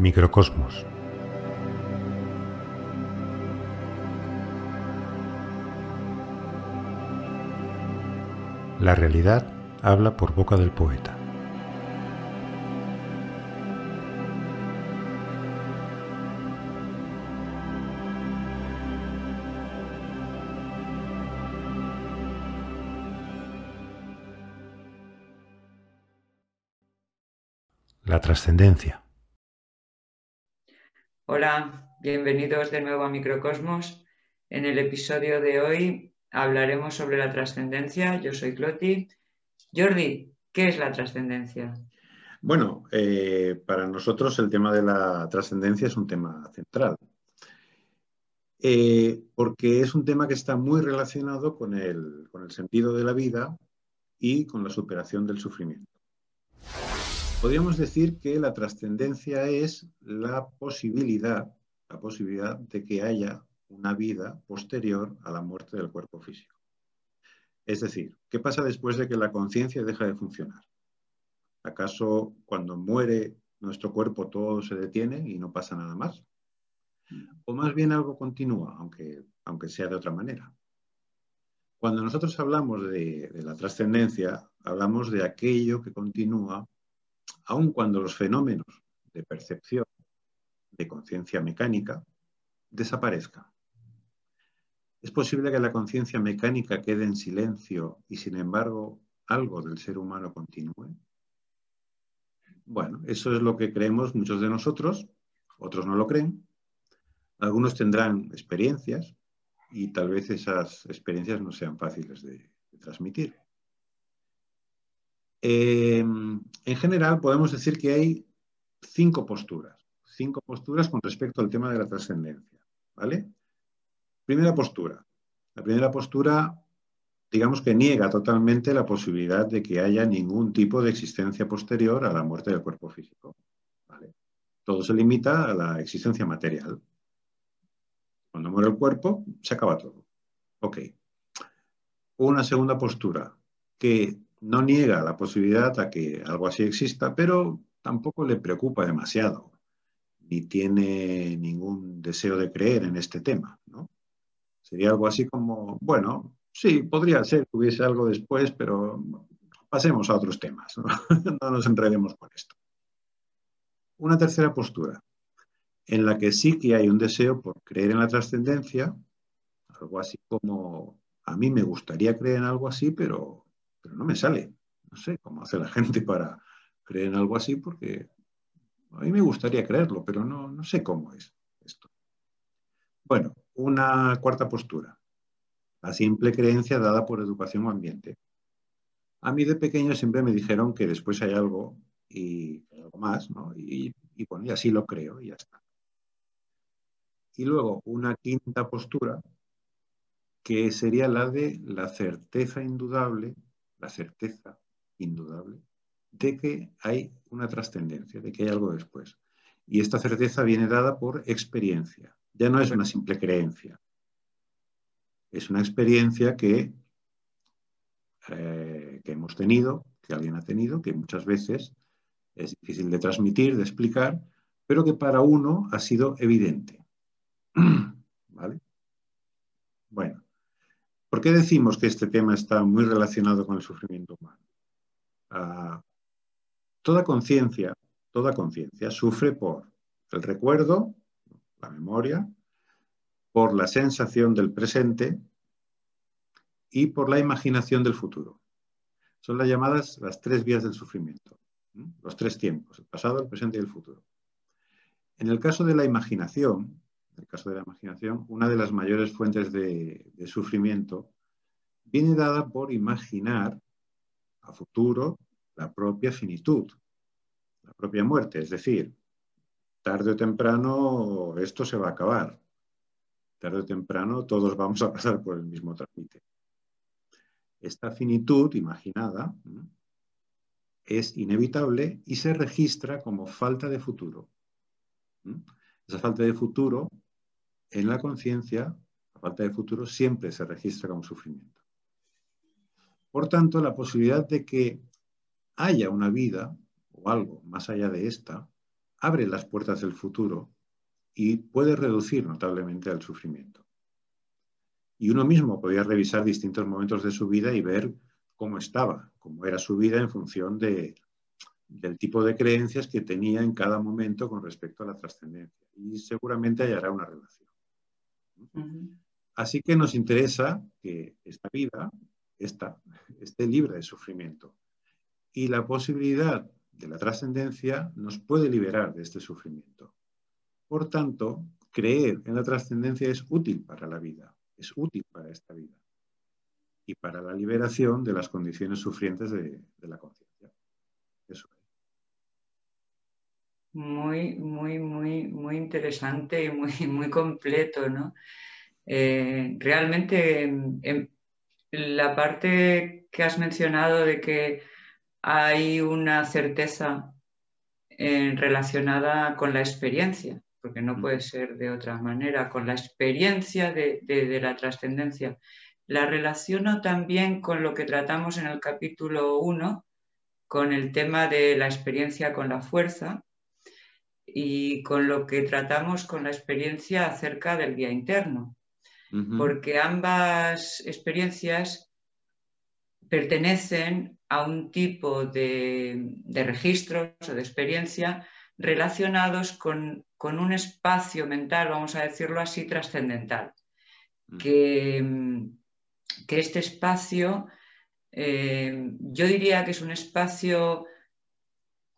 Microcosmos. La realidad habla por boca del poeta. La trascendencia. Hola, bienvenidos de nuevo a Microcosmos. En el episodio de hoy hablaremos sobre la trascendencia. Yo soy Cloti. Jordi, ¿qué es la trascendencia? Bueno, eh, para nosotros el tema de la trascendencia es un tema central, eh, porque es un tema que está muy relacionado con el, con el sentido de la vida y con la superación del sufrimiento. Podríamos decir que la trascendencia es la posibilidad, la posibilidad de que haya una vida posterior a la muerte del cuerpo físico. Es decir, ¿qué pasa después de que la conciencia deja de funcionar? ¿Acaso cuando muere nuestro cuerpo todo se detiene y no pasa nada más? ¿O más bien algo continúa, aunque, aunque sea de otra manera? Cuando nosotros hablamos de, de la trascendencia, hablamos de aquello que continúa aun cuando los fenómenos de percepción, de conciencia mecánica, desaparezcan. Es posible que la conciencia mecánica quede en silencio y sin embargo algo del ser humano continúe. Bueno, eso es lo que creemos muchos de nosotros, otros no lo creen. Algunos tendrán experiencias y tal vez esas experiencias no sean fáciles de, de transmitir. Eh, en general, podemos decir que hay cinco posturas, cinco posturas con respecto al tema de la trascendencia. ¿vale? Primera postura. La primera postura, digamos que niega totalmente la posibilidad de que haya ningún tipo de existencia posterior a la muerte del cuerpo físico. ¿vale? Todo se limita a la existencia material. Cuando muere el cuerpo, se acaba todo. Ok. Una segunda postura, que no niega la posibilidad a que algo así exista, pero tampoco le preocupa demasiado, ni tiene ningún deseo de creer en este tema. Sería algo así como, bueno, sí, podría ser que hubiese algo después, pero pasemos a otros temas, no, no nos enredemos con esto. Una tercera postura, en la que sí que hay un deseo por creer en la trascendencia, algo así como, a mí me gustaría creer en algo así, pero pero no me sale. No sé cómo hace la gente para creer en algo así, porque a mí me gustaría creerlo, pero no, no sé cómo es esto. Bueno, una cuarta postura. La simple creencia dada por educación o ambiente. A mí de pequeño siempre me dijeron que después hay algo y algo más, ¿no? Y, y bueno, y así lo creo y ya está. Y luego una quinta postura, que sería la de la certeza indudable la certeza indudable de que hay una trascendencia, de que hay algo después. Y esta certeza viene dada por experiencia. Ya no es una simple creencia. Es una experiencia que, eh, que hemos tenido, que alguien ha tenido, que muchas veces es difícil de transmitir, de explicar, pero que para uno ha sido evidente. ¿Vale? Bueno, ¿Por qué decimos que este tema está muy relacionado con el sufrimiento humano? Uh, toda conciencia, toda conciencia sufre por el recuerdo, la memoria, por la sensación del presente y por la imaginación del futuro. Son las llamadas las tres vías del sufrimiento, los tres tiempos, el pasado, el presente y el futuro. En el caso de la imaginación, el caso de la imaginación, una de las mayores fuentes de, de sufrimiento viene dada por imaginar a futuro la propia finitud, la propia muerte, es decir, tarde o temprano esto se va a acabar, tarde o temprano todos vamos a pasar por el mismo trámite. Esta finitud imaginada es inevitable y se registra como falta de futuro. Esa falta de futuro en la conciencia, la falta de futuro siempre se registra como sufrimiento. Por tanto, la posibilidad de que haya una vida o algo más allá de esta, abre las puertas del futuro y puede reducir notablemente el sufrimiento. Y uno mismo podía revisar distintos momentos de su vida y ver cómo estaba, cómo era su vida en función de, del tipo de creencias que tenía en cada momento con respecto a la trascendencia. Y seguramente hallará una relación. Así que nos interesa que esta vida esté libre de sufrimiento. Y la posibilidad de la trascendencia nos puede liberar de este sufrimiento. Por tanto, creer en la trascendencia es útil para la vida, es útil para esta vida y para la liberación de las condiciones sufrientes de, la conciencia. Eso es. Muy, muy, muy, muy interesante y muy, muy completo, ¿no? Eh, realmente la parte que has mencionado de que hay una certeza eh, relacionada con la experiencia, porque no puede ser de otra manera, con la experiencia de, de la trascendencia. La relaciono también con lo que tratamos en el capítulo 1, con el tema de la experiencia con la fuerza y con lo que tratamos con la experiencia acerca del guía interno. Porque ambas experiencias pertenecen a un tipo de, registros o de experiencia relacionados con, un espacio mental, vamos a decirlo así, trascendental. Que, este espacio, eh, yo diría que es un espacio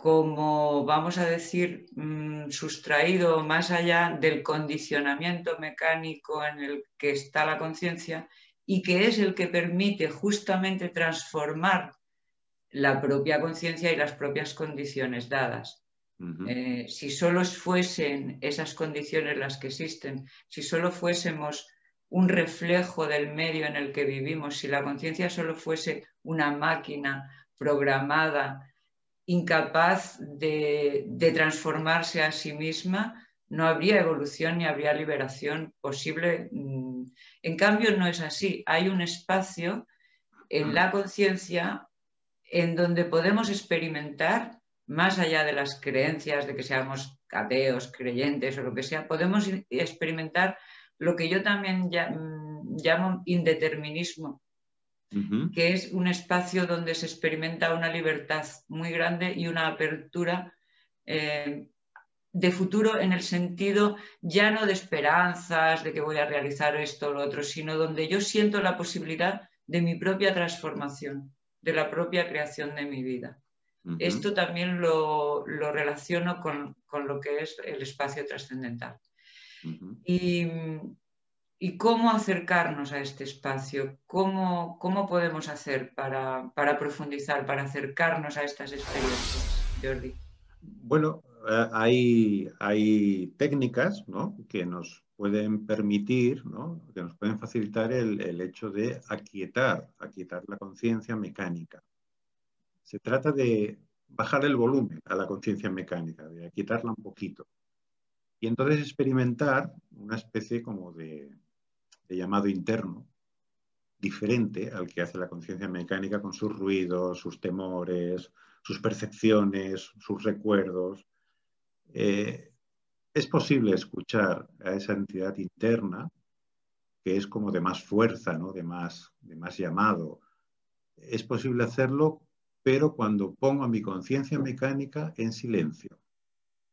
como, vamos a decir, mm, sustraído más allá del condicionamiento mecánico en el que está la conciencia y que es el que permite justamente transformar la propia conciencia y las propias condiciones dadas. Eh, si solo fuesen esas condiciones las que existen, si solo fuésemos un reflejo del medio en el que vivimos, si la conciencia solo fuese una máquina programada incapaz de, transformarse a sí misma, no habría evolución ni habría liberación posible. Mm, en cambio, no es así. Hay un espacio en la conciencia en donde podemos experimentar, más allá de las creencias de que seamos ateos, creyentes o lo que sea, podemos experimentar lo que yo también mm, llamo indeterminismo, que es un espacio donde se experimenta una libertad muy grande y una apertura eh, de futuro en el sentido ya no de esperanzas, de que voy a realizar esto o lo otro, sino donde yo siento la posibilidad de mi propia transformación, de la propia creación de mi vida. Esto también lo, relaciono con, lo que es el espacio trascendental. Y y cómo acercarnos a este espacio, cómo, cómo podemos hacer para, profundizar, para acercarnos a estas experiencias, Jordi. Bueno, eh, hay, hay técnicas que nos pueden permitir, que nos pueden facilitar el, el hecho de aquietar, aquietar la conciencia mecánica. Se trata de bajar el volumen a la conciencia mecánica, de aquietarla un poquito. Y entonces experimentar una especie como de, de llamado interno, diferente al que hace la conciencia mecánica con sus ruidos, sus temores, sus percepciones, sus recuerdos. Eh, es posible escuchar a esa entidad interna, que es como de más fuerza, ¿no? de, más, de más llamado. Es posible hacerlo, pero cuando pongo a mi conciencia mecánica en silencio,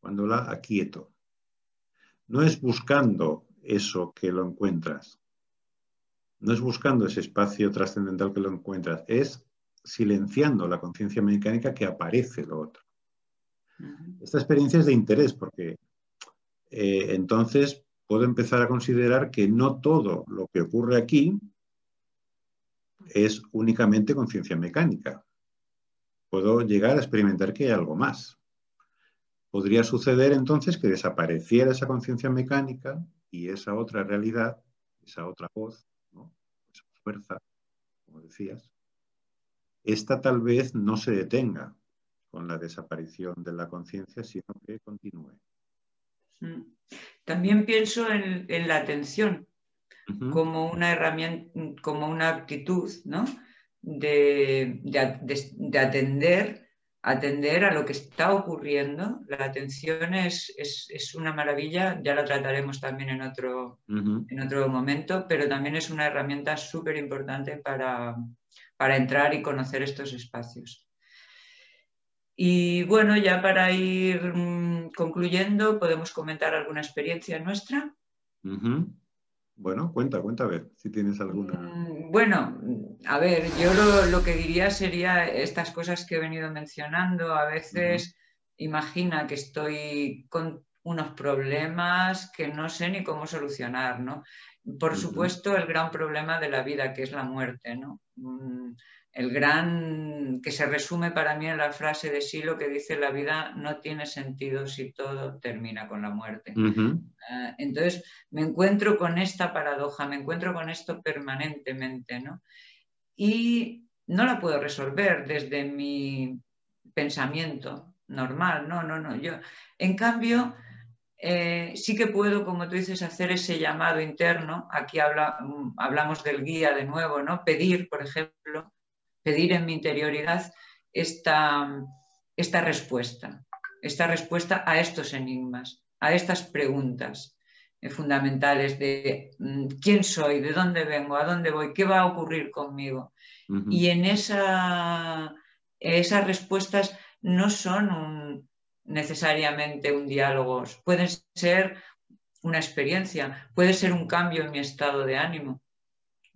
cuando la aquieto. No es buscando eso que lo encuentras, no es buscando ese espacio trascendental que lo encuentras, es silenciando la conciencia mecánica que aparece lo otro. Esta experiencia es de interés porque eh, entonces puedo empezar a considerar que no todo lo que ocurre aquí es únicamente conciencia mecánica. Puedo llegar a experimentar que hay algo más. Podría suceder entonces que desapareciera esa conciencia mecánica y esa otra realidad, esa otra voz, fuerza, como decías, esta tal vez no se detenga con la desaparición de la conciencia, sino que continúe. También pienso en, la atención como una herramienta, como una actitud ¿no? de, atender atender a lo que está ocurriendo. La atención es, es, una maravilla, ya la trataremos también en otro, en otro momento, pero también es una herramienta súper importante para, para entrar y conocer estos espacios. Y bueno, ya para ir mm, concluyendo, podemos comentar alguna experiencia nuestra. Bueno, cuenta, cuenta a ver si tienes alguna. Mm, bueno, a ver, yo lo, que diría sería estas cosas que he venido mencionando. A veces imagina que estoy con unos problemas que no sé ni cómo solucionar, ¿no? Por supuesto, el gran problema de la vida, que es la muerte, ¿no? Mm, el gran, que se resume para mí en la frase de Silo que dice la vida no tiene sentido si todo termina con la muerte. Ah, entonces me encuentro con esta paradoja, me encuentro con esto permanentemente, ¿no? Y no la puedo resolver desde mi pensamiento normal, no, no, no. Yo, en cambio, eh, sí que puedo, como tú dices, hacer ese llamado interno. Aquí habla, hablamos del guía de nuevo, ¿no? Pedir, por ejemplo, pedir en mi interioridad esta, esta respuesta, esta respuesta a estos enigmas, a estas preguntas eh, fundamentales de mm, quién soy, de dónde vengo, a dónde voy, qué va a ocurrir conmigo. Y en esa, esas respuestas no son necesariamente un diálogo, pueden ser una experiencia, puede ser un cambio en mi estado de ánimo,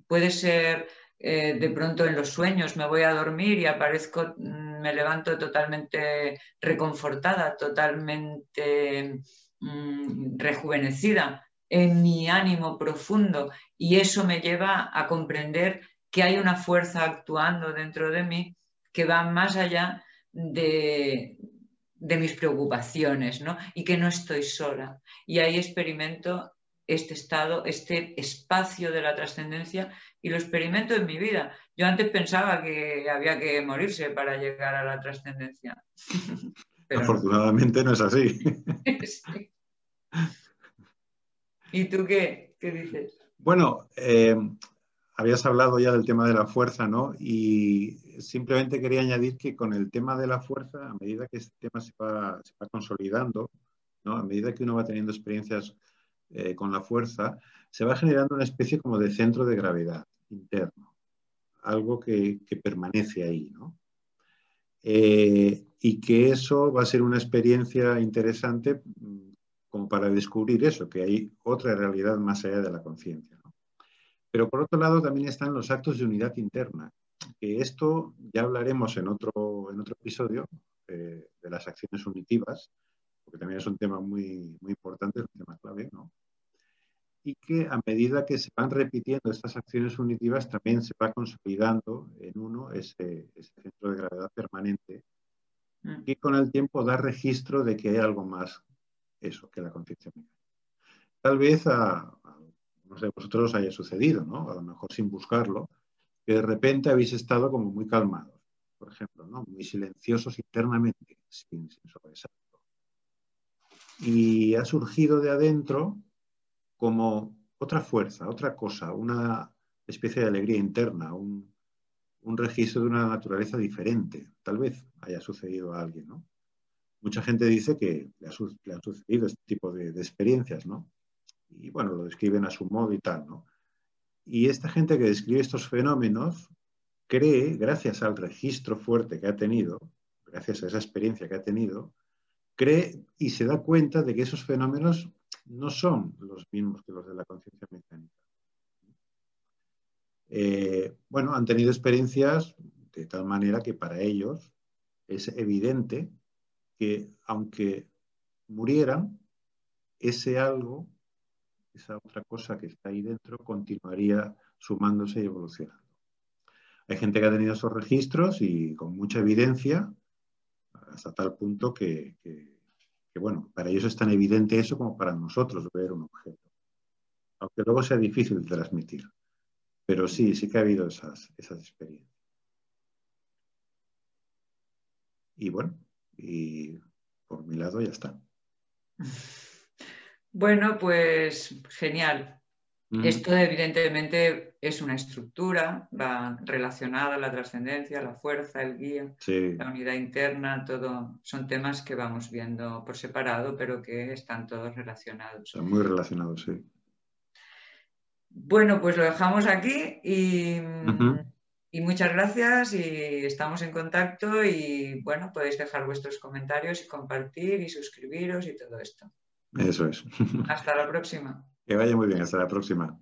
puede ser eh, de pronto en los sueños me voy a dormir y aparezco, mm, me levanto totalmente reconfortada, totalmente mm, rejuvenecida en mi ánimo profundo y eso me lleva a comprender que hay una fuerza actuando dentro de mí que va más allá de, de mis preocupaciones ¿no? y que no estoy sola. Y ahí experimento este estado, este espacio de la trascendencia y lo experimento en mi vida. Yo antes pensaba que había que morirse para llegar a la trascendencia. Afortunadamente no. es así. ¿Y tú qué, qué dices? Bueno, eh, habías hablado ya del tema de la fuerza, ¿no? Y simplemente quería añadir que con el tema de la fuerza, a medida que este tema se va, se va consolidando, ¿no? a medida que uno va teniendo experiencias eh, con la fuerza, se va generando una especie como de centro de gravedad interno, algo que, permanece ahí, ¿no? Eh, y que eso va a ser una experiencia interesante mm, como para descubrir eso, que hay otra realidad más allá de la conciencia. Pero por otro lado también están los actos de unidad interna, que esto ya hablaremos en otro, en otro episodio eh, de las acciones unitivas, porque también es un tema muy, muy importante, es un tema clave, ¿no? Y que a medida que se van repitiendo estas acciones unitivas, también se va consolidando en uno ese, centro de gravedad permanente, mm. que con el tiempo da registro de que hay algo más, eso, que la conciencia mecánica. Tal vez a, no sé, vosotros os haya sucedido, ¿no? A lo mejor sin buscarlo, que de repente habéis estado como muy calmados, por ejemplo, ¿no? Muy silenciosos internamente, sin, sin y ha surgido de adentro como otra fuerza, otra cosa, una especie de alegría interna, un, registro de una naturaleza diferente. Tal vez haya sucedido a alguien, ¿no? Mucha gente dice que le, ha, han sucedido este tipo de, experiencias, ¿no? Y bueno, lo describen a su modo y tal, ¿no? Y esta gente que describe estos fenómenos cree, gracias al registro fuerte que ha tenido, gracias a esa experiencia que ha tenido, cree y se da cuenta de que esos fenómenos no son los mismos que los de la conciencia mecánica. Eh, bueno, han tenido experiencias de tal manera que para ellos es evidente que aunque murieran, ese algo, esa otra cosa que está ahí dentro, continuaría sumándose y evolucionando. Hay gente que ha tenido esos registros y con mucha evidencia hasta tal punto que, bueno, para ellos es tan evidente eso como para nosotros ver un objeto. Aunque luego sea difícil de transmitir. Pero sí, sí que ha habido esas, esas experiencias. Y bueno, y por mi lado ya está. Bueno, pues genial. Esto evidentemente es una estructura, va relacionada a la trascendencia, la fuerza, el guía, la unidad interna, todo son temas que vamos viendo por separado, pero que están todos relacionados. Son muy relacionados, sí. Bueno, pues lo dejamos aquí y, y, muchas gracias y estamos en contacto y bueno, podéis dejar vuestros comentarios y compartir y suscribiros y todo esto. Eso es. Hasta la próxima. Que vaya muy bien, hasta la próxima.